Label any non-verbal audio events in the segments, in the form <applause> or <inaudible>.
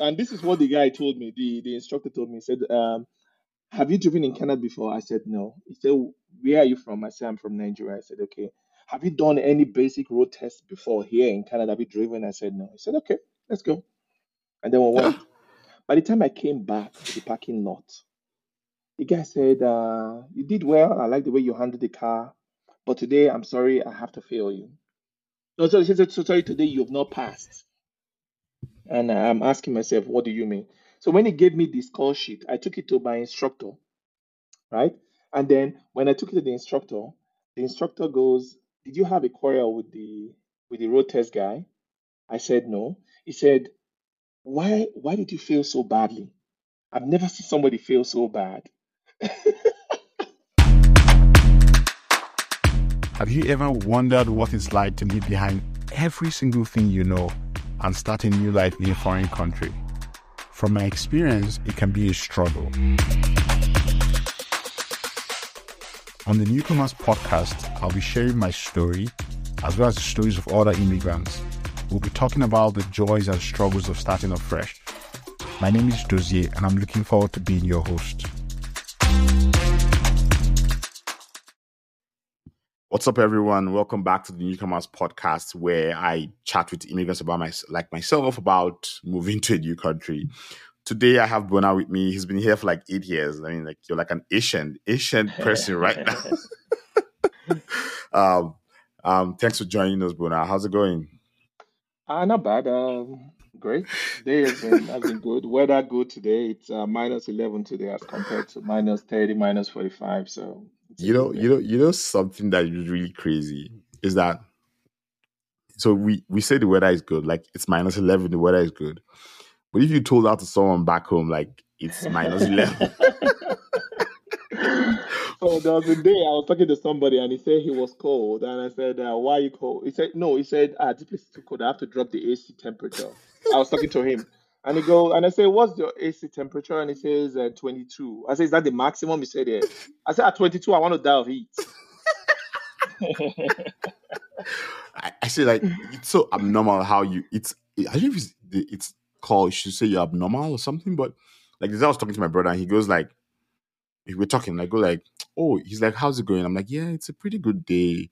and this is what the guy told me. The the instructor told me. He said, um, "Have you driven in Canada before?" I said, "No." He said, "Where are you from?" I said, "I'm from Nigeria." I said, "Okay." Have you done any basic road tests before here in Canada? Have you driven? I said, "No." He said, "Okay, let's go." And then we went. By the time I came back to the parking lot, the guy said, uh, "You did well. I like the way you handled the car, but today I'm sorry, I have to fail you." No, so he said, "So sorry, today you have not passed." And I'm asking myself, what do you mean? So when he gave me this call sheet, I took it to my instructor, right? And then when I took it to the instructor, the instructor goes, "Did you have a quarrel with the with the road test guy?" I said no. He said, "Why why did you fail so badly? I've never seen somebody fail so bad." <laughs> Have you ever wondered what it's like to leave behind every single thing you know and start a new life in a foreign country? From my experience, it can be a struggle. On the Newcomers podcast, I'll be sharing my story as well as the stories of other immigrants. We'll be talking about the joys and struggles of starting afresh. My name is Dozier, and I'm looking forward to being your host. What's up, everyone? Welcome back to the Newcomers podcast, where I chat with immigrants about my, like myself about moving to a new country. Today, I have Bona with me. He's been here for like eight years. I mean, like you're like an Asian, Asian <laughs> person right now. <laughs> um, um, thanks for joining us, Bona. How's it going? Ah, not bad. Um, great. Day has been has been good. Weather good today. It's uh, minus eleven today as compared to minus thirty, minus forty five. So it's a You know, you know, you know something that is really crazy is that so we we say the weather is good, like it's minus eleven, the weather is good. But if you told that to someone back home, like it's minus eleven, <laughs> so there was a day I was talking to somebody and he said he was cold and I said, uh, "Why are you cold?" He said, "No." He said, "Ah, this place is too cold. I have to drop the AC temperature." I was talking to him and he go and I say, "What's your AC temperature?" And he says, uh, "22." I say, "Is that the maximum?" He said, "Yeah." I said, "At 22, I want to die of heat." <laughs> I, I say like it's so abnormal how you it's I don't know if it's it's called you should say you're abnormal or something, but like this I was talking to my brother and he goes like we're talking, I go like, oh, he's like, how's it going? I'm like, yeah, it's a pretty good day.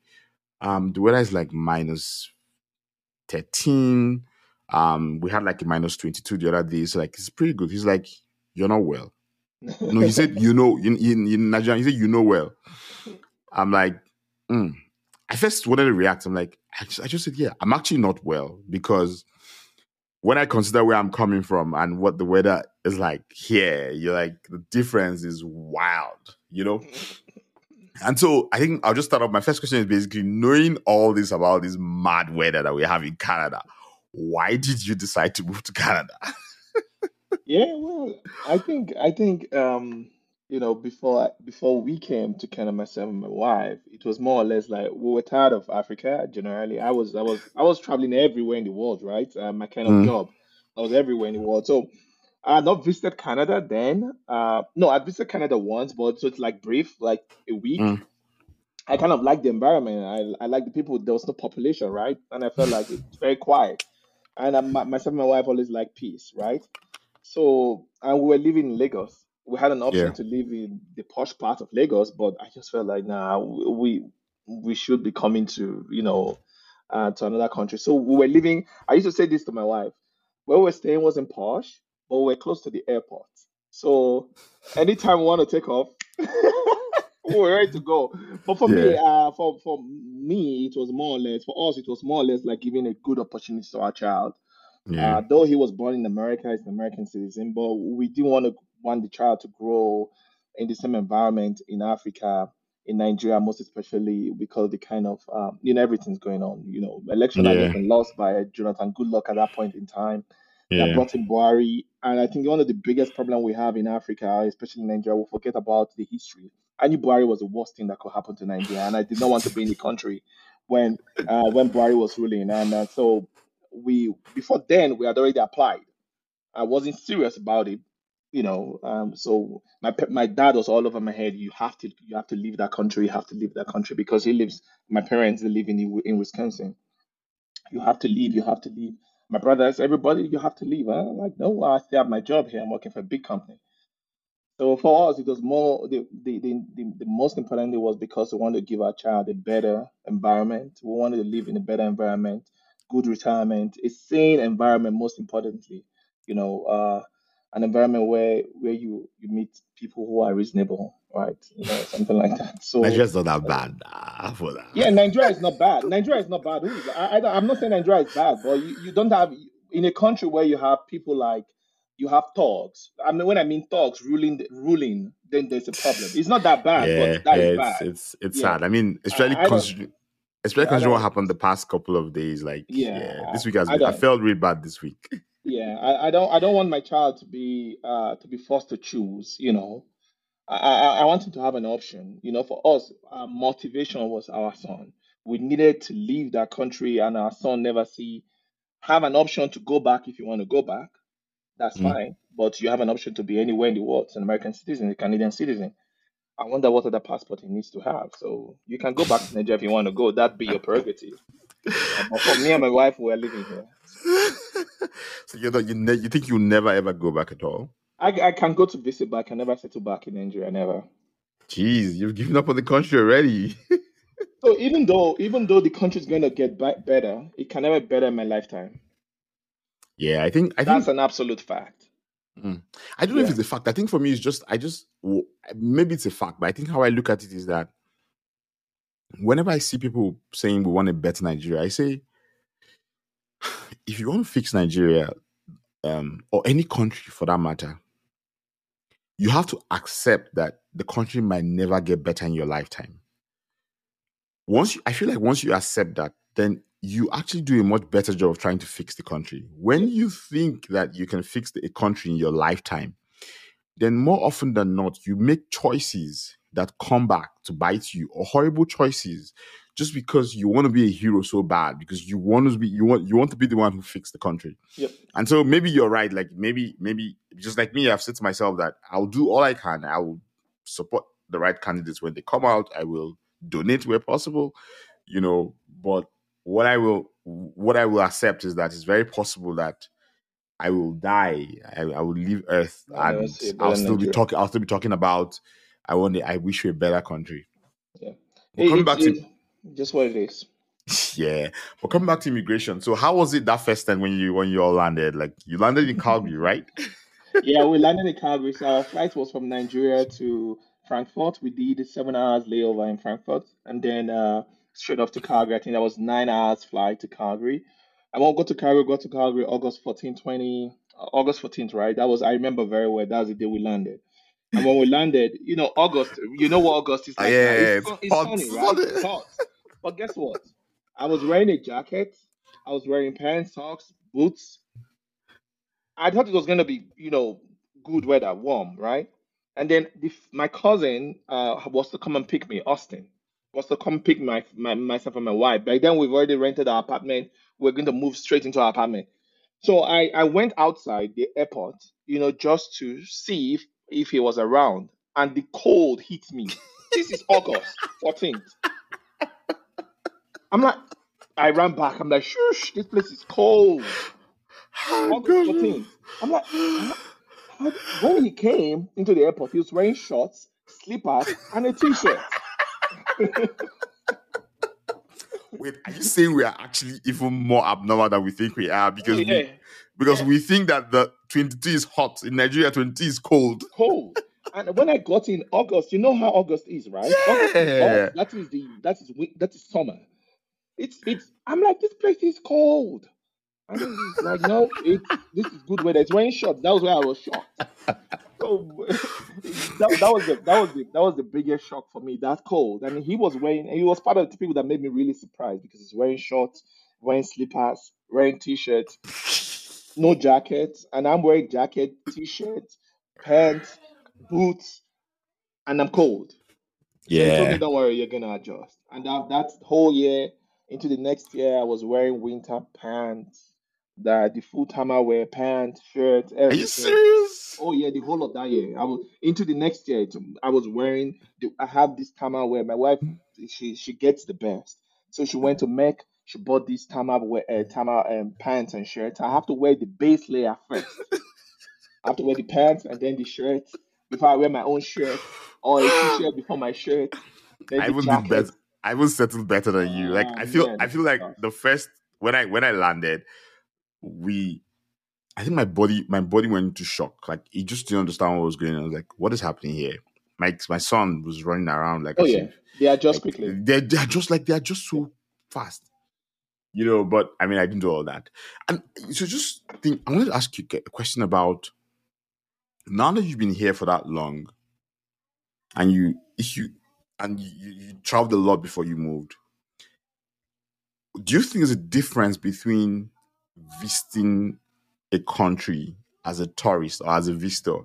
Um, the weather is like minus 13. Um, we had like a minus 22 the other day. So like it's pretty good. He's like, You're not well. No, he said, you know, in, in, in Nigerian, he said, you know well. I'm like, mm. I first wanted to react. I'm like, I just, I just said, yeah, I'm actually not well because when I consider where I'm coming from and what the weather is like here, you're like, the difference is wild, you know? <laughs> And so I think I'll just start off. My first question is basically knowing all this about this mad weather that we have in Canada, why did you decide to move to Canada? <laughs> Yeah, well, I think I think um, you know, before before we came to Canada, myself and my wife, it was more or less like we were tired of Africa generally. I was I was I was traveling everywhere in the world, right? Uh, my kind of Mm, job. I was everywhere in the world. So I had not visited Canada then. Uh, no, I visited Canada once, but so it's like brief, like a week. mm, I kind of liked the environment. I I liked the people. There was no population, right? And I felt like it's very quiet. And I, my, myself and my wife always like peace, right? So, and we were living in Lagos. We had an option yeah, to live in the posh part of Lagos, but I just felt like, nah, we we should be coming to, you know, uh, to another country. So we were living. I used to say this to my wife. Where we were staying wasn't posh, but we're close to the airport. So anytime we want to take off, <laughs> <laughs> were ready to go. But for me, uh, for for me, it was more or less for us. It was more or less like giving a good opportunity to our child. yeah, Uh, though he was born in America, he's an American citizen, but we didn't want to want the child to grow in the same environment in Africa, in Nigeria, most especially because the kind of um, you know everything's going on. You know, election had just been lost by Jonathan Goodluck at that point in time. Yeah, brought in Buhari, and I think one of the biggest problem we have in Africa, especially in Nigeria, we forget about the history. I knew Buhari was the worst thing that could happen to Nigeria, and I did not want to be in the country when uh, when Buhari was ruling, and uh, so we before then we had already applied. I wasn't serious about it, you know. Um, so my my dad was all over my head. You have to you have to leave that country. You have to leave that country because he lives. My parents they live in in Wisconsin. You have to leave. You have to leave. My brothers, everybody, you have to leave. Huh? I'm like, no, I still have my job here. I'm working for a big company. So for us, it was more the the, the, the, the most important thing was because we wanted to give our child a better environment. We wanted to live in a better environment, good retirement, a sane environment. Most importantly, you know, uh, an environment where where you you meet people who are reasonable, right? You know, something like that. So Nigeria's not that bad nah, for that. yeah, Nigeria is not bad. Nigeria is not bad. I, I, I'm not saying Nigeria is bad, but you, you don't have in a country where you have people like you have thugs. I mean, when I mean thugs ruling, ruling, then there's a problem. It's not that bad, Yeah, but that yeah, is it's bad. it's it's Yeah, sad. I mean, especially I, I considering especially considering what happened the past couple of days. Like, yeah, Yeah, this week has I been. I don't. felt really bad this week. Yeah, I, I don't. I don't want my child to be uh to be forced to choose. You know, I, I I want him to have an option. You know, for us, our motivation was our son. We needed to leave that country, and our son never see have an option to go back if you want to go back. That's Mm. fine, but you have an option to be anywhere in the world, an American citizen, a Canadian citizen. I wonder what other passport he needs to have. So you can go back to Nigeria if you want to go. That'd be your prerogative. Uh, <laughs> but for me and my wife, we're living here. so you know, you ne- you think you'll never ever go back at all? I, I can go to visit, but I can never settle back in Nigeria. Never. Jeez, you've given up on the country already. So even though even though the country is going to get better, it can never be better in my lifetime. Yeah, I think I That's think an absolute fact. Mm. I don't know if it's a fact. I think for me, it's just I just maybe it's a fact, but I think how I look at it is that whenever I see people saying we want a better Nigeria, I say <sighs> if you want to fix Nigeria, um, or any country for that matter, you have to accept that the country might never get better in your lifetime. Once you, I feel like once you accept that, then you actually do a much better job of trying to fix the country. When you think that you can fix the, a country in your lifetime, then more often than not, you make choices that come back to bite you, or horrible choices, just because you want to be a hero so bad, because you want to be you want you want to be the one who fixed the country. Yep. And so maybe you're right. Like maybe maybe just like me, I've said to myself that I'll do all I can. I will support the right candidates when they come out. I will donate where possible, you know. But what I will what I will accept is that it's very possible that I will die. I, I will leave Earth, and I'll still be talking. I'll still be talking about. I want. I wish for a better country. Yeah. It, coming it, back to just what it is. <laughs> yeah, but coming back to immigration. So how was it that first time when you when you all landed? Like you landed in Calgary, <laughs> right? Yeah, we <laughs> landed in Calgary. So our flight was from Nigeria to Frankfurt. We did a seven hours layover in Frankfurt and then uh, straight off to Calgary. I think that was nine hours flight to Calgary. I won't go to Calgary, go to Calgary August 14, 20, uh, August 14th, right? That was, I remember very well. That was the day we landed. And when we landed, you know, August, you know what August is like. yeah, yeah, It's, it's it's hot. sunny, right? It's hot. But guess what? I was wearing a jacket. I was wearing pants, socks, boots. I thought it was gonna be, you know, good weather, warm, right? And then the, my cousin uh, was to come and pick me, Austin, was to come pick my, my myself and my wife. By then, we've already rented our apartment. We're going to move straight into our apartment. So I, I went outside the airport, you know, just to see if, if he was around. And the cold hit me. This is August <laughs> 14th. I'm like, I ran back. I'm like, shush, this place is cold. Oh, August 14th. I'm like, when he came into the airport, he was wearing shorts, slippers, and a t-shirt. Wait, are you saying we are actually even more abnormal than we think we are? Because yeah, we because yeah. we think that the 22 is hot in Nigeria, 22 is cold. cold. And when I got in August, you know how August is, right? August is Yeah. That is the that is that is summer. It's it's. I'm like this place is cold. And he's like, no, it's this is good weather. It's wearing shorts. That was why I was shocked. <laughs> So that, that was the that was the that was the biggest shock for me. That cold. I mean, he was wearing. He was part of the people that made me really surprised because he's wearing shorts, wearing slippers, wearing t-shirts, no jacket, and I'm wearing jacket, t-shirt, pants, boots, and I'm cold. So he told me, Yeah. "Don't worry, you're gonna adjust." And that that whole year into the next year, I was wearing winter pants, the the full time I wear pants, shirts, Are you serious? Oh yeah, the whole of that year. I was into the next year. I was wearing. The, I have this time I wear. My wife, she she gets the best. So she went to Mac. she bought this these thermal uh, thermal um, pants and shirts. I have to wear the base layer first. <laughs> I have to wear the pants and then the shirt before I wear my own shirt or a t-shirt before my shirt. Then I the even did jacket. better. I even settled better than you. Like Ah, I feel, man, I feel like the first when I when I landed, we, I think my body my body went into shock. Like he just didn't understand what was going on. I was like, what is happening here? My my son was running around like Oh yeah, they adjust like, quickly. They're, they're just like they're just so fast, you know. But I mean, I didn't do all that. And so, just think. I wanted to ask you a question about now that you've been here for that long, and you if you and you, you traveled a lot before you moved. Do you think there's a difference between visiting a country as a tourist or as a visitor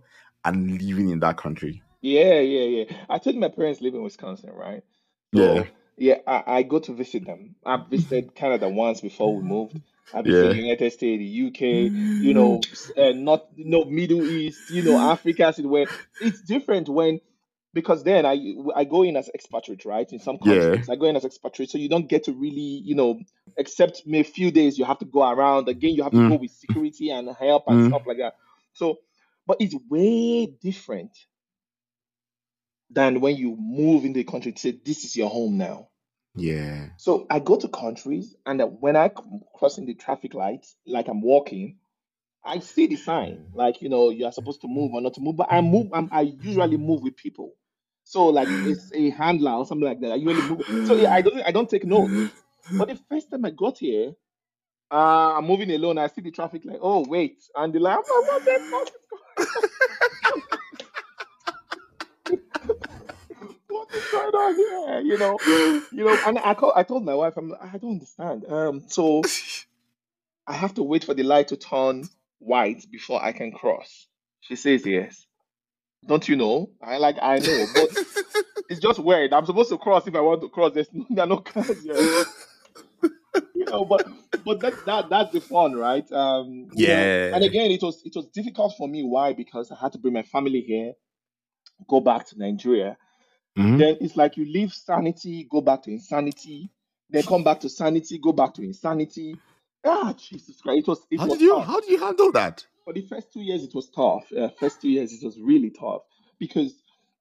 and living in that country? Yeah, yeah, yeah. I told my parents live in Wisconsin, right? So Yeah. yeah, I, I go to visit them. I've visited Canada once before we moved. I visited Yeah. the United States, the UK, you know, uh, not no Middle East, you know, Africa, where it's different when because then I I go in as expatriate, right? In some Yeah. countries, I go in as expatriate, so you don't get to really, you know, except maybe a few days you have to go around. Again, you have to Mm. go with security and help and Mm. stuff like that. So, but it's way different than when you move in the country to say this is your home now. Yeah. So I go to countries, and when I crossing the traffic lights, like I'm walking, I see the sign, like you know, you are supposed to move or not to move. But I move. I'm, I usually move with people, so like it's a handler or something like that. Move. So yeah, I don't. I don't take notes. But the first time I got here, uh, I'm moving alone. I see the traffic light. Oh wait, and the light. I'm what the fuck what is going on here? You know, you know, and I call, I told my wife, I'm like, I don't understand. Um, so I have to wait for the light to turn white before I can cross. She says yes. Don't you know? I like I know, but <laughs> it's just weird. I'm supposed to cross if I want to cross. There's no, there are no cars here. You know, but but that that that's the fun, right? Um, you know, Yeah. and again, it was it was difficult for me. Why? Because I had to bring my family here, go back to Nigeria. Mhm. Then it's like you leave sanity, go back to insanity, then come back to sanity, go back to insanity. Ah, Jesus Christ! It was it How was did you tough. how do you handle that? For the first two years, it was tough. Uh, first two years, it was really tough because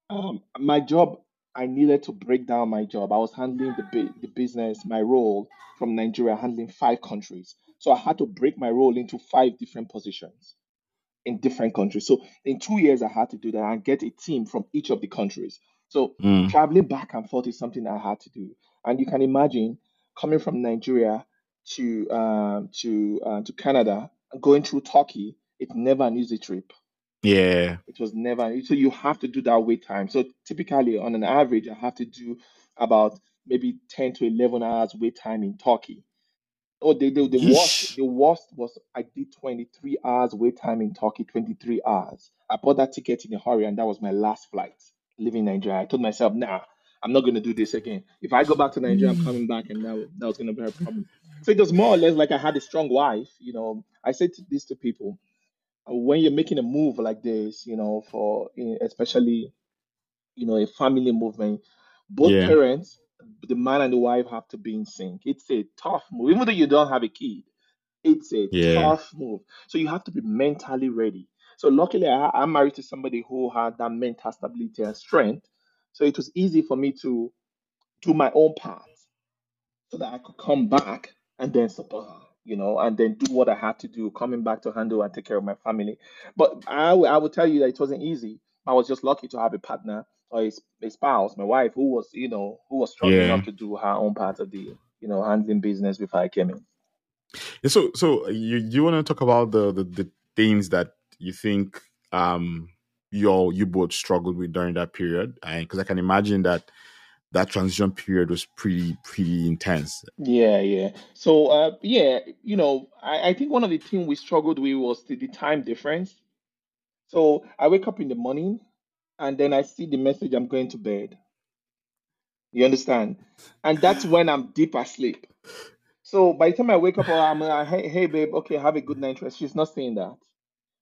um, my job, I needed to break down my job. I was handling the bu- the business, my role from Nigeria, handling five countries. So I had to break my role into five different positions in different countries. So in two years, I had to do that and get a team from each of the countries. So Mm. traveling back and forth is something I had to do. And you can imagine coming from Nigeria to um, to uh, to Canada, going through Turkey. It's never an easy trip. Yeah. It was never so you have to do that wait time. So typically, on an average, I have to do about maybe ten to eleven hours wait time in Turkey. Oh, the, the, the worst the worst was I did 23 hours wait time in Turkey, 23 hours. I bought that ticket in a hurry, and that was my last flight leaving Nigeria. I told myself, nah, I'm not gonna do this again. If I go back to Nigeria, I'm mm. coming back, and that, that was gonna be a problem. So it was more or less like I had a strong wife. You know, I said to- this to people when you're making a move like this, you know, for especially you know a family movement, both Yeah. parents, the man and the wife have to be in sync. It's a tough move, even though you don't have a kid. It's a Yeah. tough move. So you have to be mentally ready. So luckily, I, I'm married to somebody who had that mental stability and strength. So it was easy for me to do my own part so that I could come back and then support her, you know, and then do what I had to do, coming back to handle and take care of my family. But I, I will tell you that it wasn't easy. I was just lucky to have a partner or a spouse, my wife, who was, you know, who was strong Yeah. enough to do her own part of the, you know, handling business before I came in. Yeah, So, so you you want to talk about the, the the things that you think um you all you both struggled with during that period? Because I can imagine that that transition period was pretty pretty intense. Yeah, yeah. So, uh, yeah, you know, I, I think one of the things we struggled with was the, the time difference. So I wake up in the morning and then I see the message I'm going to bed. You understand? And that's when I'm deep asleep. So by the time I wake up, oh, I'm like, hey, hey, babe, okay, have a good night rest. She's not saying that.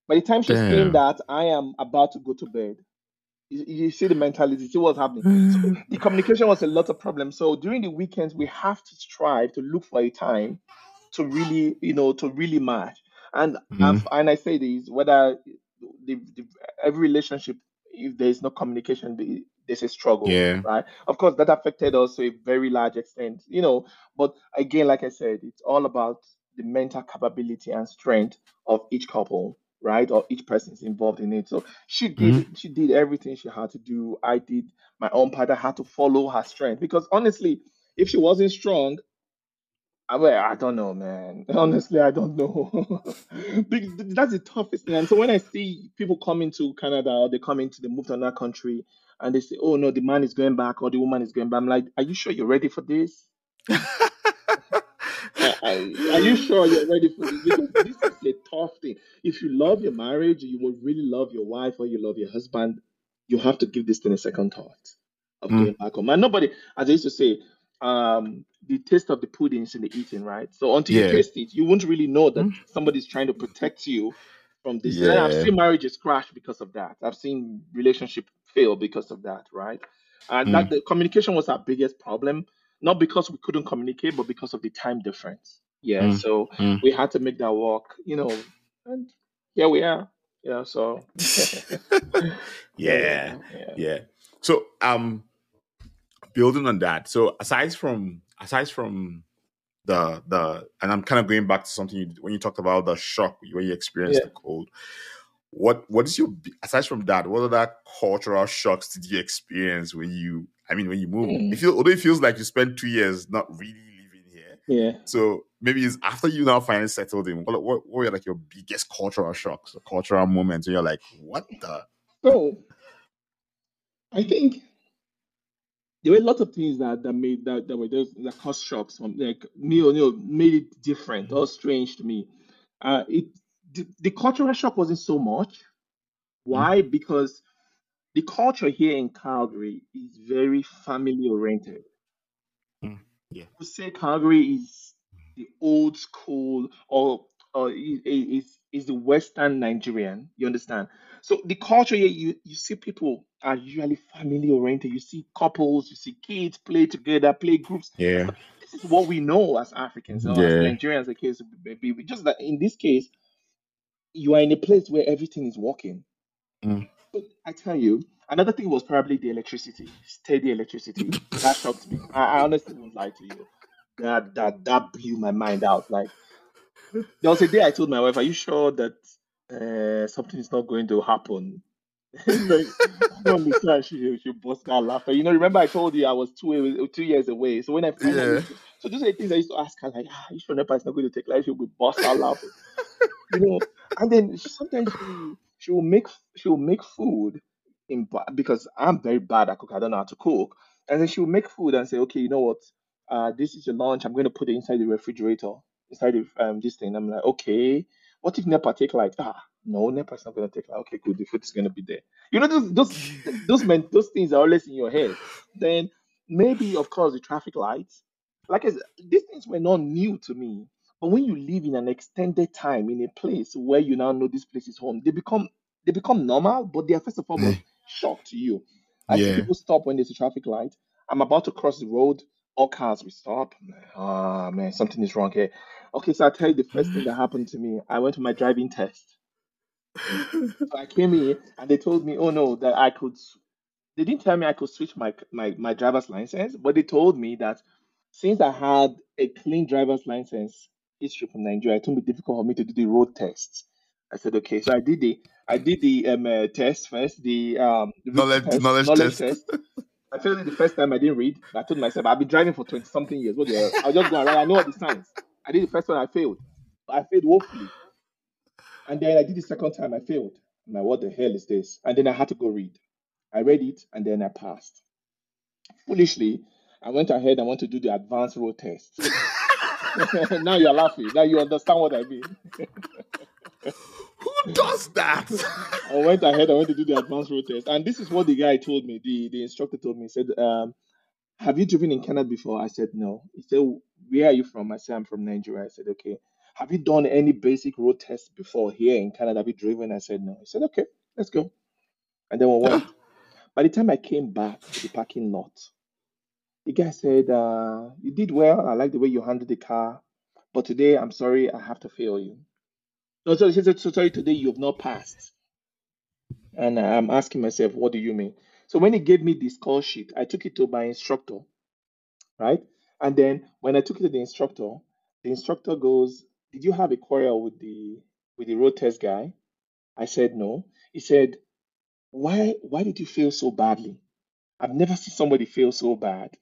By the time she's saying that, I am about to go to bed. You, you see the mentality, see what's happening. So the communication was a lot of problems. So during the weekends, we have to strive to look for a time to really, you know, to really match. And Mm, I've, and I say this, whether the, the, every relationship, if there is no communication, the- there's a struggle, yeah. right? Of course, that affected us to a very large extent, you know. But again, like I said, it's all about the mental capability and strength of each couple, right? Or each person is involved in it. So she did, mm-hmm. she did everything she had to do. I did my own part. I had to follow her strength because honestly, if she wasn't strong, I mean, I don't know, man. <laughs> Honestly, I don't know. <laughs> Because That's the toughest thing. And so when I see people coming to Canada or they come into the move to another country and they say, "Oh no, the man is going back or the woman is going back," I'm like, "Are you sure you're ready for this? <laughs> Are you sure you're ready for this? Because this is a tough thing. If you love your marriage, you will really love your wife or you love your husband, you have to give this thing a second thought of mm, going back home. And nobody, as I used to say, um, the taste of the pudding is in the eating, right? So until you taste it, you won't really know that Mm, somebody's trying to protect you from this. And I've seen marriages crash because of that. I've seen relationship fail because of that, right? And that Mm, the communication was our biggest problem, not because we couldn't communicate, but because of the time difference. Yeah, mm, so mm. we had to make that work, you know, and here we are. Yeah, so <laughs> <laughs> yeah. Yeah. Yeah. So um building on that. So aside from aside from the the and I'm kind of going back to something you, when you talked about the shock when you experienced Yeah. the cold. What what is your aside from that? What other cultural shocks did you experience when you? I mean, when you move, Mm, It feels although it feels like you spent two years not really living here. Yeah. So maybe it's after you now finally settled in. What what, what were like your biggest cultural shocks, or cultural moments? And you're like, what the? <laughs> So I think there were a lot of things that that made that that were just that caused shocks from like me you know made it different or strange to me. Uh it the, the cultural shock wasn't so much. Mm, Why? Because the culture here in Calgary is very family oriented. mm, yeah. say Calgary is the old school or or is is the Western Nigerian. You understand? So the culture here, you you see people are usually family oriented. You see couples, you see kids play together, play groups. Yeah. This is what we know as Africans or as Nigerians. The case be just that in this case, you are in a place where everything is working. Mm. But I tell you, another thing was probably the electricity, steady electricity. That shocked me. I, I honestly won't lie to you. That that that blew my mind out. Like there was a day I told my wife, "Are you sure that uh, something is not going to happen?" <laughs> like, understand. She she burst out laughing. You know, remember I told you I was two two years away. So when I finally, Yeah. so those are the things I used to ask her. Like, ah, "Are you sure Nepa is not going to take life?" She would burst out laughing you know and then sometimes she she will make she will make food in ba- because i'm very bad at cook i don't know how to cook. And then she will make food and say okay you know what? Uh this is your lunch. I'm going to put it inside the refrigerator inside the, um this thing. I'm like okay. What if nepa take like ah no nepa's not going to take like okay good. The food is going to be there. You know those those <laughs> those men those things are always in your head. Then maybe of course the traffic lights. Like I said, these things were not new to me but when you live in an extended time in a place where you now know this place is home, they become they become normal, but they are first and foremost shock to you. I see people stop when there's a traffic light. I'm about to cross the road, all cars will stop. Ah man, something is wrong here. Okay, so I'll tell you the first thing that happened to me. I went to my driving test. So I came in and they told me, oh no, that I could they didn't tell me I could switch my my my driver's license, but they told me that since I had a clean driver's license history from Nigeria, it wouldn't be difficult for me to do the road test. I said okay, so I did the I did the um, uh, test first, the um the knowledge test, knowledge knowledge test. test. I failed it the first time I didn't read. I told myself I've been driving for twenty something years. What the hell? I'll just go around. I know all the signs. I did the first one, I failed. I failed woefully, and then I did the second time, I failed. I'm like, what the hell is this? And then I had to go read. I read it and then I passed. Foolishly, I went ahead and went to do the advanced road test. <laughs> now you're laughing. Now you understand what I mean. Who does that? <laughs> I went ahead, I went to do the advanced road test. And this is what the guy told me, the, the instructor told me. He said, um, Have you driven in Canada before? I said, No. He said, Where are you from? I said, I'm from Nigeria. I said, Okay. Have you done any basic road tests before here in Canada? Have you driven? I said, No. He said, Okay, let's go. And then we went. <laughs> By the time I came back to the parking lot, the guy said, uh, "You did well. I like the way you handled the car, but today I'm sorry, I have to fail you." No, so he said, "So sorry, today you have not passed." And I'm asking myself, what do you mean? So when he gave me this call sheet, I took it to my instructor, right? And then when I took it to the instructor, the instructor goes, "Did you have a quarrel with the with the road test guy?" I said no. He said, "Why why did you fail so badly? I've never seen somebody fail so bad."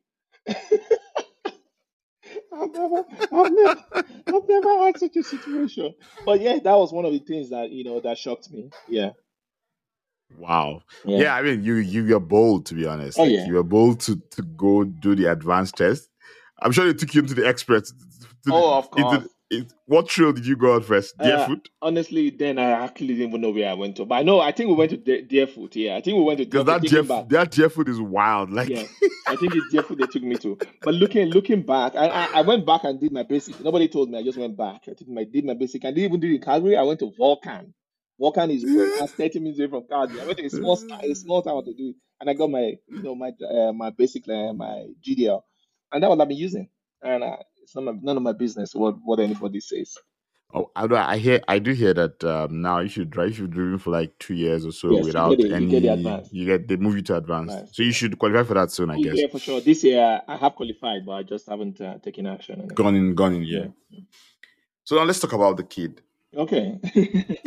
I've never, I've never, I've never had such a situation. But yeah, that was one of the things that you know that shocked me. Yeah, Wow. yeah. Yeah, I mean, you you were bold to be honest. Oh Like yeah. you were bold to to go do the advanced test. I'm sure they took you into the experts. To the, Oh, of into course. It, what trail did you go on first? Deerfoot? Uh, honestly, then I actually didn't even know where I went to. But I know, I think we went to De- Deerfoot. Yeah, I think we went to Because Deerfoot. that deer Thinking back, that Deerfoot is wild. Like yeah, I think it's Deerfoot they took me to. But looking looking back, I, I I went back and did my basic. Nobody told me. I just went back. I did my did my basic. I didn't even do it in Calgary. I went to Vulcan. Vulcan is <laughs> 30 minutes away from Calgary. I went to a small a small town to do it, and I got my you know my uh, my basic uh, my GDL, and that what I've been using. And uh, it's not my, none of my business what what anybody says. Oh, I, do- I hear I do hear that um, now if you drive if you've driven for like two years or so Yes, you without get it. You get the any you get they move you to advanced. Advanced, So you should qualify for that soon, I guess. yeah, for sure. This year I have qualified, but I just haven't uh, taken action on it. Gone in, gone in, yeah. Yeah. So now let's talk about the kid. Okay. <laughs>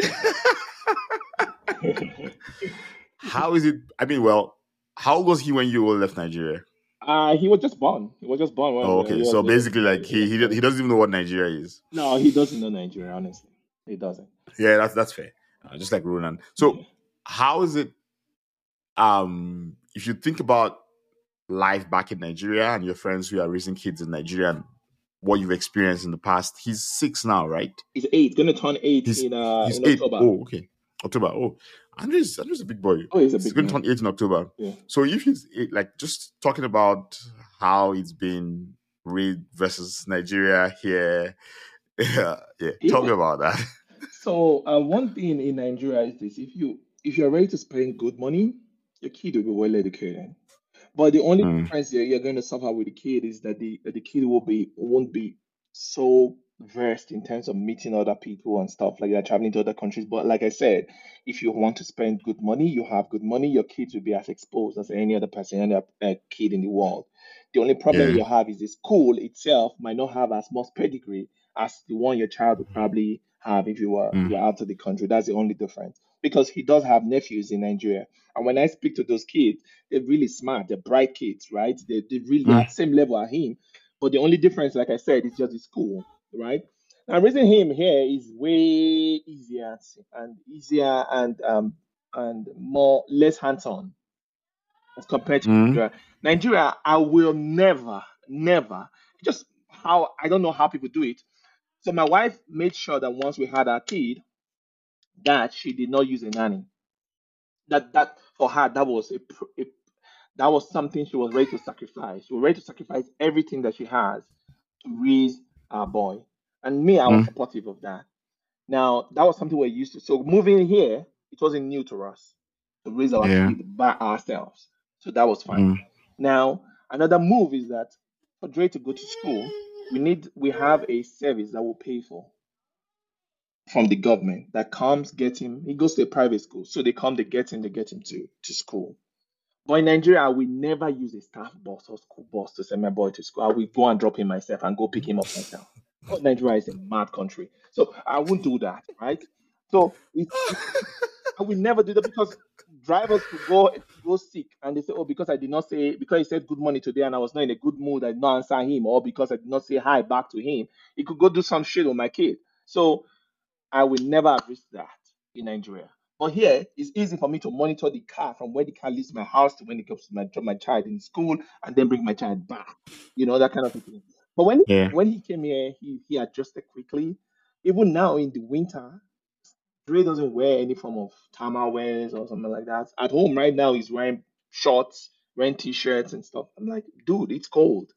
How is it? I mean, well, how old was he when you all left Nigeria? Uh, he was just born. He was just born. When, Oh, okay. So basically, like he he, he doesn't even know what Nigeria is. No, he doesn't know Nigeria. Honestly, he doesn't. Yeah, that's that's fair. Uh, just like Ronan. So how is it? Um, if you think about life back in Nigeria and your friends who are raising kids in Nigeria and what you've experienced in the past, he's six now, right? he's eight. Gonna turn eight He's in uh he's in eight. October. Oh, okay. October. Oh, Andrew's Andrew's a big boy. Oh, he's a big. He's going to turn eight in October. Yeah. So if he's eight, like just talking about how it's been raised versus Nigeria here, <laughs> yeah, yeah. Tell me about that. <laughs> So uh, one thing in Nigeria is this: if you if you're ready to spend good money, your kid will be well educated. But the only Mm. difference you're, you're going to suffer with the kid is that the the kid will be won't be so versed in terms of meeting other people and stuff like that, traveling to other countries. But like I said, if you want to spend good money, you have good money. Your kids will be as exposed as any other person, any other uh, kid in the world. The only problem Yeah. you have is the school itself might not have as much pedigree as the one your child would probably have if you were Mm. you're out of the country. That's the only difference. Because he does have nephews in Nigeria. And when I speak to those kids, they're really smart, they're bright kids, right? They they really Mm. at same level as him. But the only difference, like I said, is just the school, right? Now raising him here is way easier and easier and um and more less hands-on as compared to Mm. Nigeria. Nigeria, I will never, never just how I don't know how people do it. So my wife made sure that once we had our kid, that she did not use a nanny. That that for her that was a, a that was something she was ready to sacrifice. She was ready to sacrifice everything that she has to raise our boy. And me, I was Mm. supportive of that. Now that was something we're used to. So moving here, it wasn't new to us to raise our Yeah. kid by ourselves. So that was fine. Mm. Now, another move is that for Dre to go to school, we need we have a service that will pay for from the government that comes get him. He goes to a private school, so they come, they get him, they get him to to school. But in Nigeria, I will never use a staff bus or school bus to send my boy to school. I will go and drop him myself and go pick him up myself. But Nigeria is a mad country, so I won't do that, right? So it's, I will never do that because drivers could go go sick and they say, oh, because I did not say because he said good morning today and I was not in a good mood, I did not answer him, or because I did not say hi back to him, he could go do some shit with my kid. So I will never risk that in Nigeria. But here, it's easy for me to monitor the car from where the car leaves my house to when it comes to my drop my child in school and then bring my child back. You know, that kind of thing. But when Yeah. when he came here, he, he adjusted quickly. Even now in the winter, Dre doesn't wear any form of thermal wears or something like that. At home right now, he's wearing shorts, wearing t-shirts and stuff. I'm like, dude, it's cold.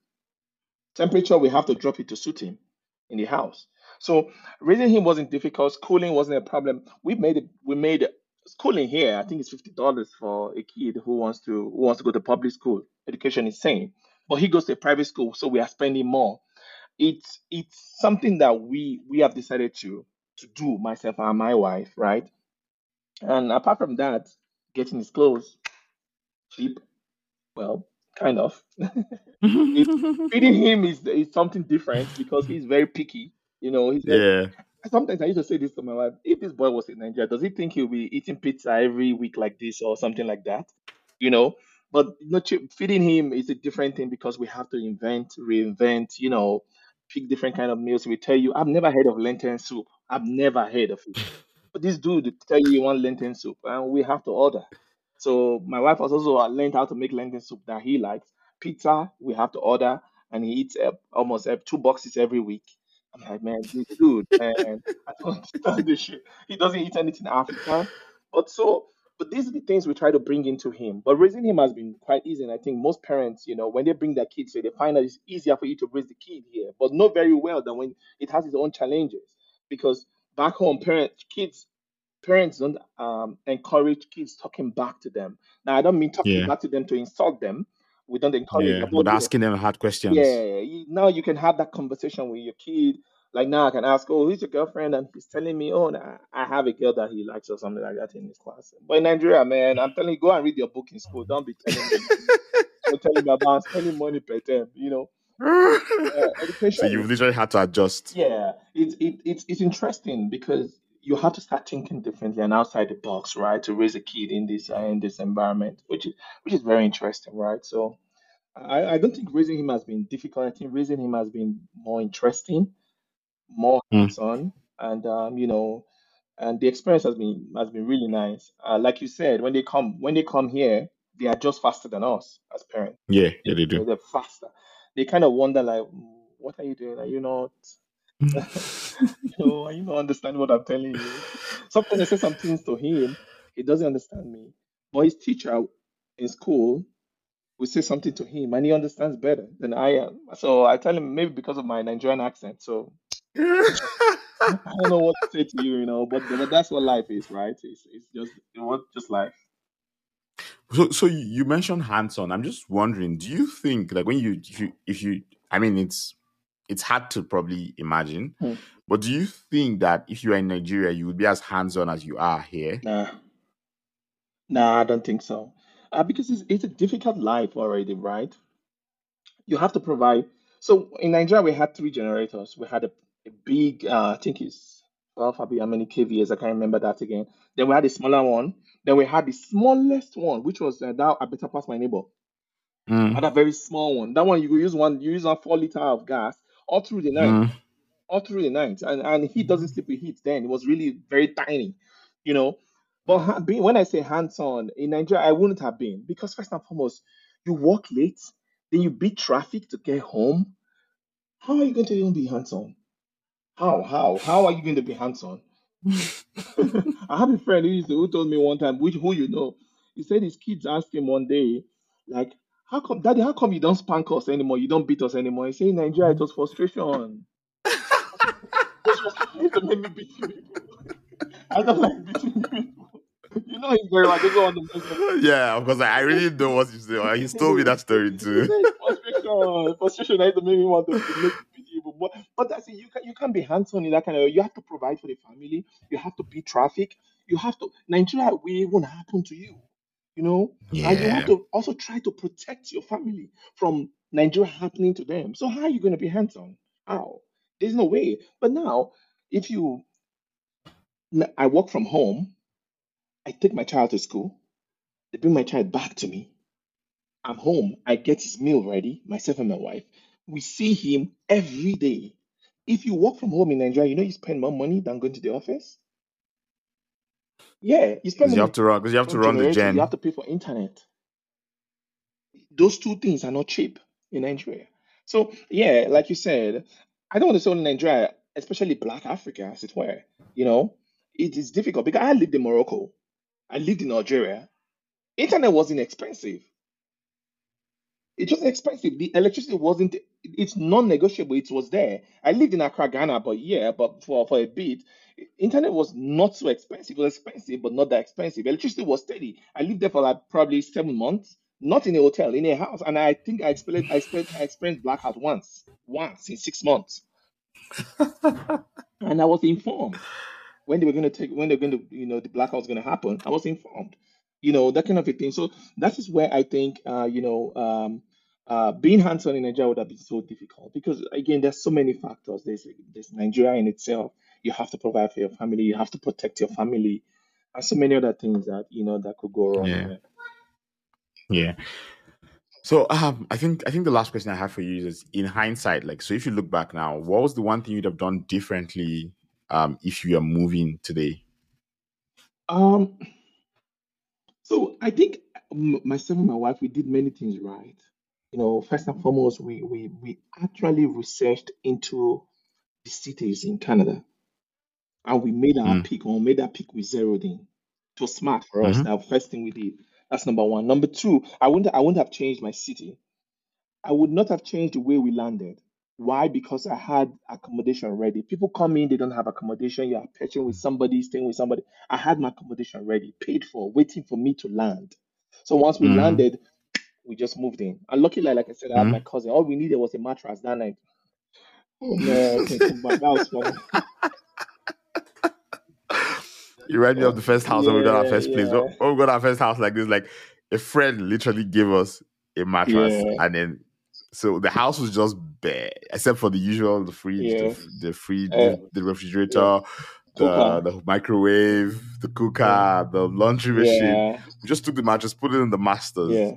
Temperature, we have to drop it to suit him in the house. So raising him wasn't difficult. Schooling wasn't a problem. We made it. We made schooling here, I think it's fifty dollars for a kid who wants to who wants to go to public school. Education is same, but he goes to a private school, so we are spending more. It's it's something that we we have decided to to do myself and my wife, right? And apart from that, getting his clothes cheap, well, kind of. <laughs> <laughs> Feeding him is is something different because he's very picky. You know, he's yeah. Sometimes I used to say this to my wife: if this boy was in Nigeria, does he think he'll be eating pizza every week like this or something like that? You know, but you know, feeding him is a different thing because we have to invent, reinvent, you know, pick different kind of meals. We tell you, I've never heard of lentil soup. I've never heard of it. <laughs> But this dude tell you he want lentil soup, and we have to order. So my wife has also uh, learned how to make lentil soup that he likes. Pizza, we have to order, and he eats uh, almost uh, two boxes every week. I'm like, man, this dude, man, I don't <laughs> understand this shit. He doesn't eat anything African. But so, but these are the things we try to bring into him. But raising him has been quite easy. And I think most parents, you know, when they bring their kids here, they find that it's easier for you to raise the kid here, but not very well than when it has its own challenges. Because back home, parents, kids parents don't um, encourage kids talking back to them. Now, I don't mean talking Yeah. back to them to insult them. We don't encourage Yeah. But asking them hard questions. yeah, you, now you can have that conversation with your kid. Like now, I can ask, "Oh, who's your girlfriend?" And he's telling me, "Oh, nah, I have a girl that he likes or something like that in his class." But in Nigeria, man, I'm telling you, go and read your book in school. Don't be telling me, <laughs> don't tell me about spending money per term. You know, <laughs> uh, so you've literally had to adjust. yeah, it's it, it's it's interesting because you have to start thinking differently and outside the box, right, to raise a kid in this uh, in this environment, which is which is very interesting, right? So I, I don't think raising him has been difficult. I think raising him has been more interesting, more Mm. hands-on, and um, you know, and the experience has been has been really nice. Uh, like you said, when they come when they come here, they are just faster than us as parents. Yeah, yeah, they do. they're faster. They kind of wonder like, "Mm, what are you doing? Are you not? <laughs> are you not understand what I'm telling you? Sometimes I say some things to him, he doesn't understand me. But his teacher in school will say something to him and he understands better than I am. So I tell him maybe because of my Nigerian accent. So <laughs> I don't know what to say to you, you know, but, but that's what life is, right? It's, it's just you know, just life. So, so you you mentioned hands-on. I'm just wondering, do you think like when you if you if you I mean it's it's hard to probably imagine, Hmm. but do you think that if you are in Nigeria, you would be as hands-on as you are here? Nah, nah, I don't think so. Uh, because it's, it's a difficult life already, right? you have to provide. So in Nigeria, we had three generators. We had a, a big, uh, I think it's well, probably how many kVAs? I can't remember that again. Then we had a smaller one. Then we had the smallest one, which was uh, that I better pass my neighbor. Mm, Had a very small one. That one you could use one. You use one four liter of gas all through the night, mm, all through the night, and and he doesn't sleep with heat. Then it was really very tiny, you know. But being, when I say hands-on in Nigeria, I wouldn't have been because first and foremost, you work late, then you beat traffic to get home. How are you going to even be hands-on? How, how, how are you going to be hands-on? <laughs> I have a friend who, used to, who told me one time, which who you know, he said his kids asked him one day, like, how come, Daddy, how come you don't spank us anymore? You don't beat us anymore? He said, in Nigeria, it was frustration. It was frustration to make me beat you. I don't like beating you. You know he's very much. I don't want to yeah, of course. I I really know what you say. He's told me that story too. said frustration, frustration that made me want to make beat you. But, but that's it. You can you can't be hands-on in that kind of. You have to provide for the family. You have to beat traffic. You have to. Nigeria we will even happen to you. You know, and you Yeah. have to also try to protect your family from Nigeria happening to them. So how are you going to be hands-on? How? There's no way. But now, if you, I work from home. I take my child to school. They bring my child back to me. I'm home. I get his meal ready, myself and my wife. We see him every day. If you work from home in Nigeria, you know you spend more money than going to the office. Yeah, you spend you have to run. Because you have to run the generator, you have to pay for internet. Those two things are not cheap in Nigeria. So yeah, like you said, I don't want to say only Nigeria, especially Black Africa, as it were. You know, it is difficult because I lived in Morocco, I lived in Algeria. Internet wasn't expensive. It was expensive. The electricity wasn't. It's non-negotiable. It was there. I lived in Accra, Ghana, but yeah, but for for a bit, internet was not so expensive. It was expensive, but not that expensive. Electricity was steady. I lived there for like probably seven months, not in a hotel, in a house. And I think I experienced I experienced, I experienced blackout once, once in six months. <laughs> and I was informed when they were going to take when they're going to you know the blackout was going to happen. I was informed, you know that kind of a thing. So that is where I think uh, you know um, uh, being hands-on in Nigeria would have been so difficult because again, there's so many factors. There's there's Nigeria in itself. You have to provide for your family. You have to protect your family, and so many other things that you know that could go wrong. Yeah. Yeah. So um, I think I think the last question I have for you is in hindsight, like so if you look back now, what was the one thing you'd have done differently um, if you are moving today? Um. So I think myself and my wife we did many things right. You know, first and foremost, we we we actually researched into the cities in Canada, and we made our Mm. pick. Or made our pick, we zeroed in. It was smart for us. hmm That first thing we did. That's number one. Number two, I wouldn't I wouldn't have changed my city. I would not have changed the way we landed. Why? Because I had accommodation ready. People come in, they don't have accommodation. You are pitching with somebody, staying with somebody. I had my accommodation ready, paid for, waiting for me to land. So once we hmm landed, we just moved in. And luckily, like I said, I had hmm my cousin. All we needed was a mattress that night. Oh man, can come back. That was fun. You remind me of the first house when we got our first place. yeah, When when we got our first house like this, like a friend literally gave us a mattress, yeah, and then so the house was just bare, except for the usual, the fridge, the yeah. f- the fridge, Uh, the, the yeah. refrigerator, the the microwave, the Yeah. cooker, the laundry machine. Yeah. We just took the mattress, put it in the masters, Yeah.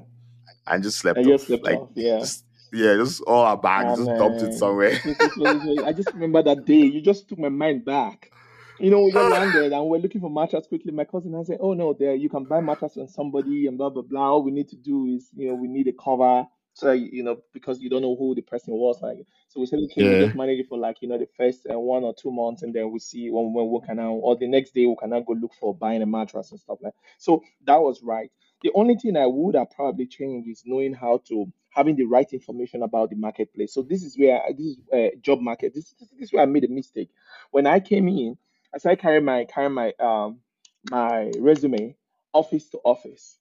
And just I slept just off. slept Like off. Yeah. just yeah, just all our bags, And just dumped it somewhere. I just remember that day. You just took my mind back. You know, we just landed and we're looking for mattress quickly. My cousin and I said, "Oh no, there you can buy mattress from somebody and blah blah blah. All we need to do is, you know, we need a cover, so you know, because you don't know who the person was. Like, so we said, okay, we just manage it for like you know the first uh, one or two months, and then we see when when we can now, or the next day we can now go look for buying a mattress and stuff like. So that was right. The only thing I would have probably changed is knowing how to having the right information about the marketplace. So this is where this is uh, job market. This, this this is where I made a mistake. When I came in, as I carrying my carrying my um my resume office to office.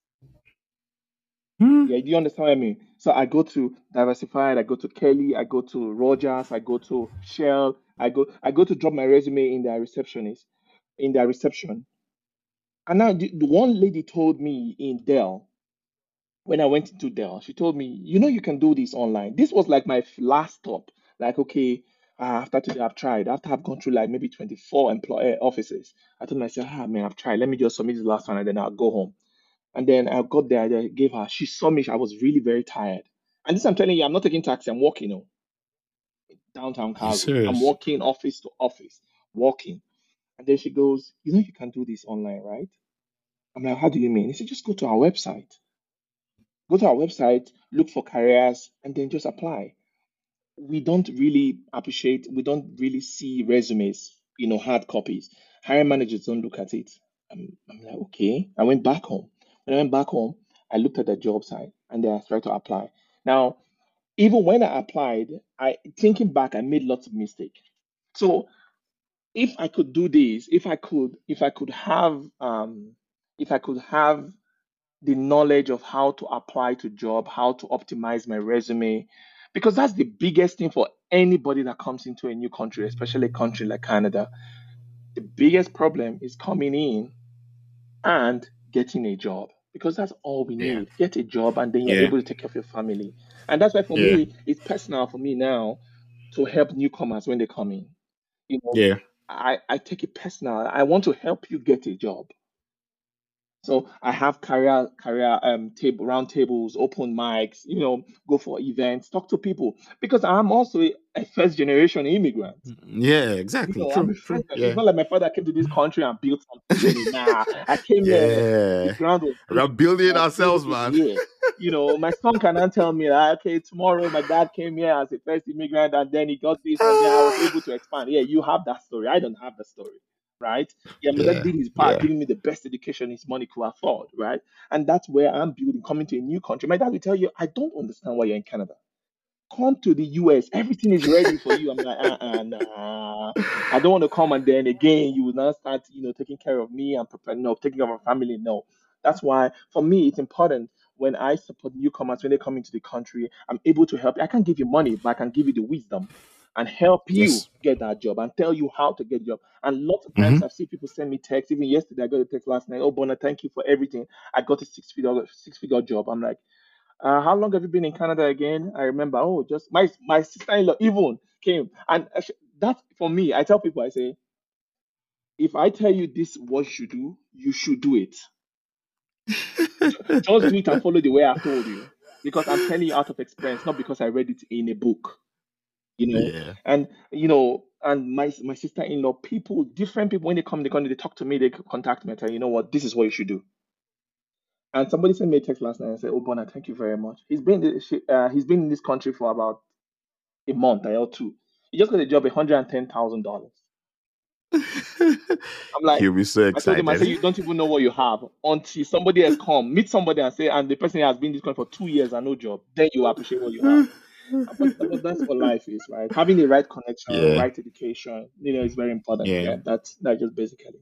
Hmm. Yeah, do you understand what I mean? So I go to Diversified, I go to Kelly, I go to Rogers, I go to Shell, I go I go to drop my resume in their receptionist, in their reception. And now the, the one lady told me in Dell when I went into Dell, she told me, you know, you can do this online. This was like my last stop. Like, okay, uh, after today, I've tried. After I've gone through like maybe 24 employer offices, I told myself, ah, man, I've tried. Let me just submit this last one and then I'll go home. And then I got there, I gave her, she saw me, I was really very tired. And this I'm telling you, I'm not taking taxi, I'm walking, you know, downtown Calgary. I'm walking office to office, walking. And then she goes, you know, you can do this online, right? I'm like, how do you mean? He said, just go to our website. Go to our website, look for careers, and then just apply. We don't really appreciate, we don't really see resumes, you know, hard copies. Hiring managers don't look at it. I'm, I'm like, okay. I went back home. When I went back home, I looked at the job site and then I tried to apply. Now, even when I applied, I thinking back, I made lots of mistakes. So if I could do this, if I could, if I could have, um, if I could have the knowledge of how to apply to job, how to optimize my resume, because that's the biggest thing for anybody that comes into a new country, especially a country like Canada. The biggest problem is coming in and getting a job because that's all we Yeah, need. Get a job and then you're yeah, able to take care of your family. And that's why for yeah, me, it's personal for me now to help newcomers when they come in. You know, yeah. I, I take it personal. I want to help you get a job. So I have career career um table round tables, open mics, you know, go for events, talk to people because I'm also a, a first generation immigrant. Yeah, You exactly. know, I'm True, first. It's not like my father came to this country and built something. Nah, <laughs> I came here. The yeah. ground was We are building ourselves, man. here. You know, my son cannot tell me that okay, tomorrow my dad came here as a first immigrant and then he got this and then I was able to expand. Yeah, you have that story. I don't have that story, right? Yeah, my dad Yeah, did his part, yeah. giving me the best education his money could afford, right? And that's where I'm building, coming to a new country. My dad will tell you, I don't understand why you're in Canada. come to the US. Everything is ready for you. I'm like, uh-uh, nah. I don't want to come and then again you will now start, you know, taking care of me and preparing, no, taking care of my family. No. That's why for me it's important when I support newcomers when they come into the country, I'm able to help. I can't give you money, but I can give you the wisdom and help you Yes. get that job and tell you how to get the job. And lots of times I've seen people send me texts. Even yesterday, I got a text last night. Oh, Bona, thank you for everything. I got a six figure six figure job. I'm like, uh, how long have you been in Canada again? I remember. Oh, just my my sister in law even came, and that's for me. I tell people, I say, if I tell you this, what you should do, you should do it. <laughs> Ju- Just do it and follow the way I've told you, because I'm telling you out of experience, not because I read it in a book. You know, Yeah. and you know, and my my sister in law, people, different people when they come, they come, they talk to me, they contact me, and tell you know what, this is what you should do. And somebody sent me a text last night and said, "Oh, Bona, thank you very much. He's been in this- uh, he's been in this country for about a month I or two. He just got a job, hundred and ten thousand dollars. I'm like, He'll be so excited. I him, I said, you don't even know what you have until somebody has come, meet somebody and say, and the person has been in this country for two years and no job. Then you appreciate what you have. But, but that's what life is, right? Having the right connection, Yeah. right education, you know, is very important. Yeah. Yeah, that's that's just basically.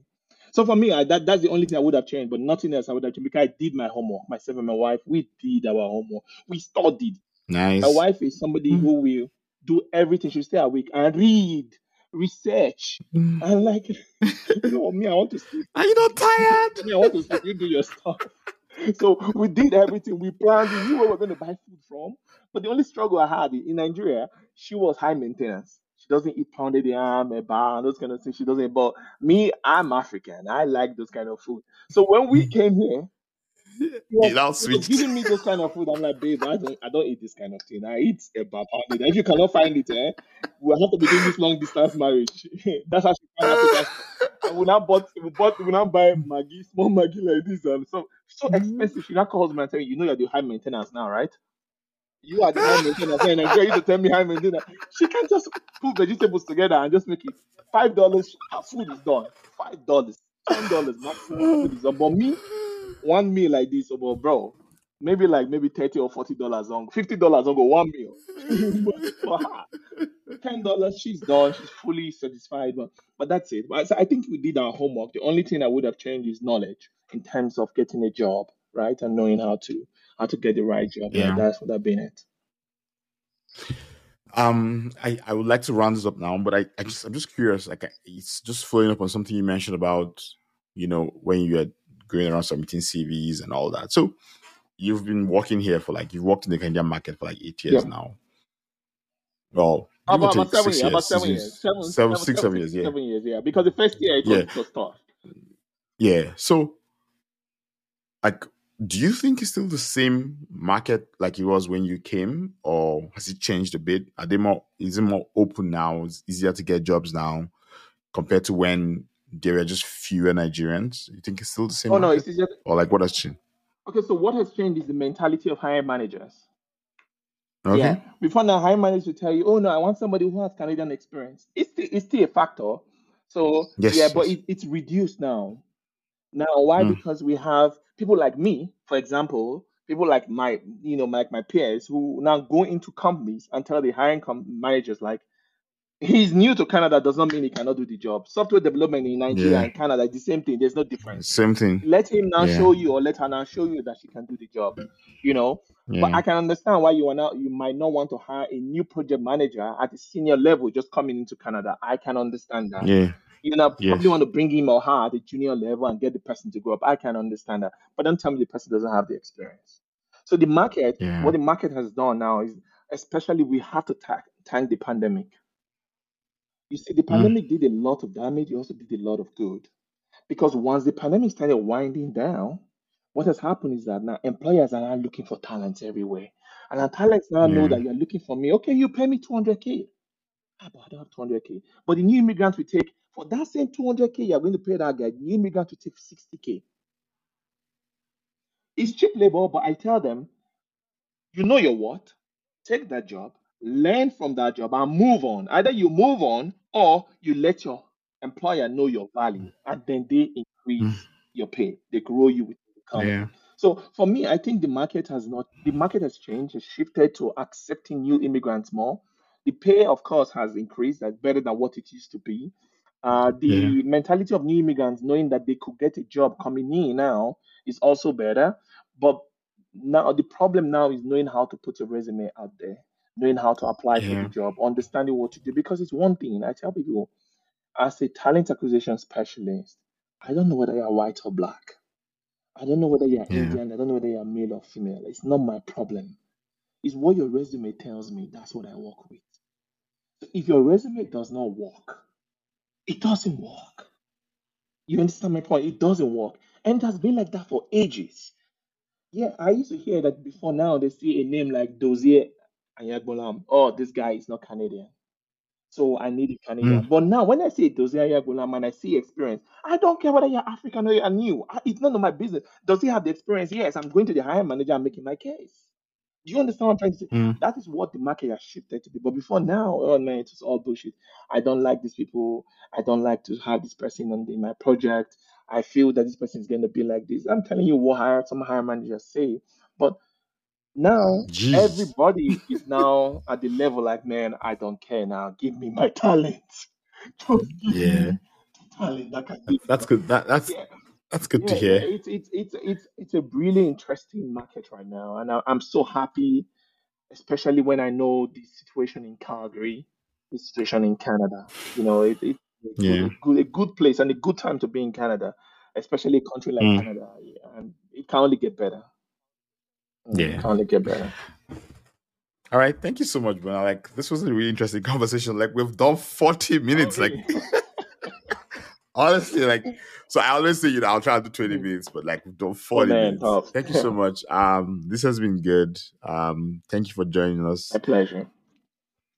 So for me, I, that that's the only thing I would have changed, but nothing else I would have changed because I did my homework. Myself and my wife, we did our homework. We studied. Nice. My wife is somebody Mm. who will do everything. She'll stay awake and read, research, Mm. and like, <laughs> you know, me, I want to sleep. Are you not tired? Me, I want to sleep. You do your stuff. <laughs> So we did everything. We planned. We knew where we were going to buy food from. But the only struggle I had in Nigeria, she was high maintenance. She doesn't eat pounded yam, eba, and those kind of things. She doesn't. But me, I'm African. I like those kind of food. So when we came here, was, was giving me those kind of food. I'm like, babe, I don't, I don't eat this kind of thing. I eat eba pounded. If you cannot find it, eh, we'll have to be doing this long distance marriage. <laughs> That's how she found African and we now bought we bought we now buy Maggi, small Maggi like this and so so expensive. She now calls me and tell me, you know you're the high maintenance now, right? You are the high maintenance. And Nigeria used to tell me high maintenance. She can't just put vegetables together and just make it five dollars. Her food is done. Five dollars, ten dollars maximum. But me, one meal like this, oh, about bro, maybe like maybe thirty or forty dollars on, fifty dollars on go one meal. <laughs> ten dollars, she's done. She's fully satisfied. But but that's it. But I think we did our homework. The only thing I would have changed is knowledge in terms of getting a job, right, and knowing how to how to get the right job. Yeah, that's would have been it. Um, I, I would like to round this up now, but I, I just I'm just curious. Like, I- it's just following up on something you mentioned about, you know, when you are going around submitting CVs and all that. So, you've been working here for like you've worked in the Canadian market for like eight years Yeah. now. Well, About, about seven six years. About years, seven years. years, Seven, seven, seven, six, seven, seven six, years. Yeah, seven years. Yeah, because the first year it yeah, it was tough. yeah. So, like, do you think it's still the same market like it was when you came, or has it changed a bit? Are they more? Is it more open now? It's easier to get jobs now compared to when there were just fewer Nigerians. You think it's still the same Oh no, market, it's just or like what has changed? okay. So what has changed is the mentality of hiring managers. Okay. Yeah. Before now, hiring managers will tell you, "Oh no, I want somebody who has Canadian experience." It's still, it's still a factor. So Yes. yeah, but it, it's reduced now. Now, why? Mm. Because we have people like me, for example, people like my, you know, like my peers who now go into companies and tell the hiring com- managers like, he's new to Canada does not mean he cannot do the job. Software development in Nigeria Yeah. and Canada the same thing. There's no difference. Same thing. Let him now Yeah. show you, or let her now show you that she can do the job. You know. But I can understand why you are now you might not want to hire a new project manager at a senior level just coming into Canada. I can understand that. Yeah. You know, Yes. probably want to bring him or her at a junior level and get the person to grow up. I can understand that. But don't tell me the person doesn't have the experience. So the market, Yeah. what the market has done now is especially we have to thank the pandemic. You see, the Mm. pandemic did a lot of damage, it also did a lot of good. Because once the pandemic started winding down, what has happened is that now employers are now looking for talents everywhere. And our talents now know that you're looking for me. Okay, you pay me 200K. Ah, but I don't have 200K. But the new immigrants will take, for that same 200K, you're going to pay that guy. The new immigrant will take 60K. It's cheap labor, but I tell them, you know your what? Take that job, learn from that job, and move on. Either you move on or you let your employer know your value, and then they Mm. increase your pay. They grow you with the company. Yeah. So for me, I think the market has not the market has changed, has shifted to accepting new immigrants more. The pay, of course, has increased, that's better than what it used to be. Uh, Yeah. the mentality of new immigrants knowing that they could get a job coming in now is also better. But now the problem now is knowing how to put your resume out there, knowing how to apply for the job, understanding what to do. Because it's one thing I tell people as a talent acquisition specialist, I don't know whether you're white or black. I don't know whether you're Yeah. Indian. I don't know whether you're male or female. It's not my problem. It's what your resume tells me. That's what I work with. If your resume does not work, it doesn't work. You understand my point? It doesn't work. And it has been like that for ages. Yeah, I used to hear that before now they see a name like Dozier Ayagbolam. Oh, this guy is not Canadian. So I need a Canadian. Mm. But now when I say Dozier Ayagbolam and I see experience, I don't care whether you're African or you're new. I- It's none of my business. Does he have the experience? Yes, I'm going to the hiring manager and making my case. Do you understand what I'm trying to say? Mm. That is what the market has shifted to be. But before now, oh man, it was all bullshit. I don't like these people. I don't like to have this person on the, my project. I feel that this person is going to be like this. I'm telling you what hire, some hiring managers say. But now Jesus. everybody is now at the level like, man, I don't care now. Give me my talent. <laughs> Just give Yeah. me talent that can That's good. That that's yeah, that's good to yeah, yeah. hear. It's it's it's it's it's a really interesting market right now, and I, I'm so happy, especially when I know the situation in Calgary, the situation in Canada. You know, it, it's a good, Yeah. a good a good place and a good time to be in Canada, especially a country like Mm. Canada, yeah, and it can only get better. Mm, It Yeah. can only get better. All right. Thank you so much, Bona. Like this was a really interesting <laughs> conversation. Like we've done 40 Oh, minutes. Like? <laughs> honestly, like <laughs> so I always say, you know, I'll try to do 20 Mm. minutes, but like we've done Oh 40 man, minutes. tough. Thank you so much. Um, this has been good. Um, thank you for joining us. My pleasure.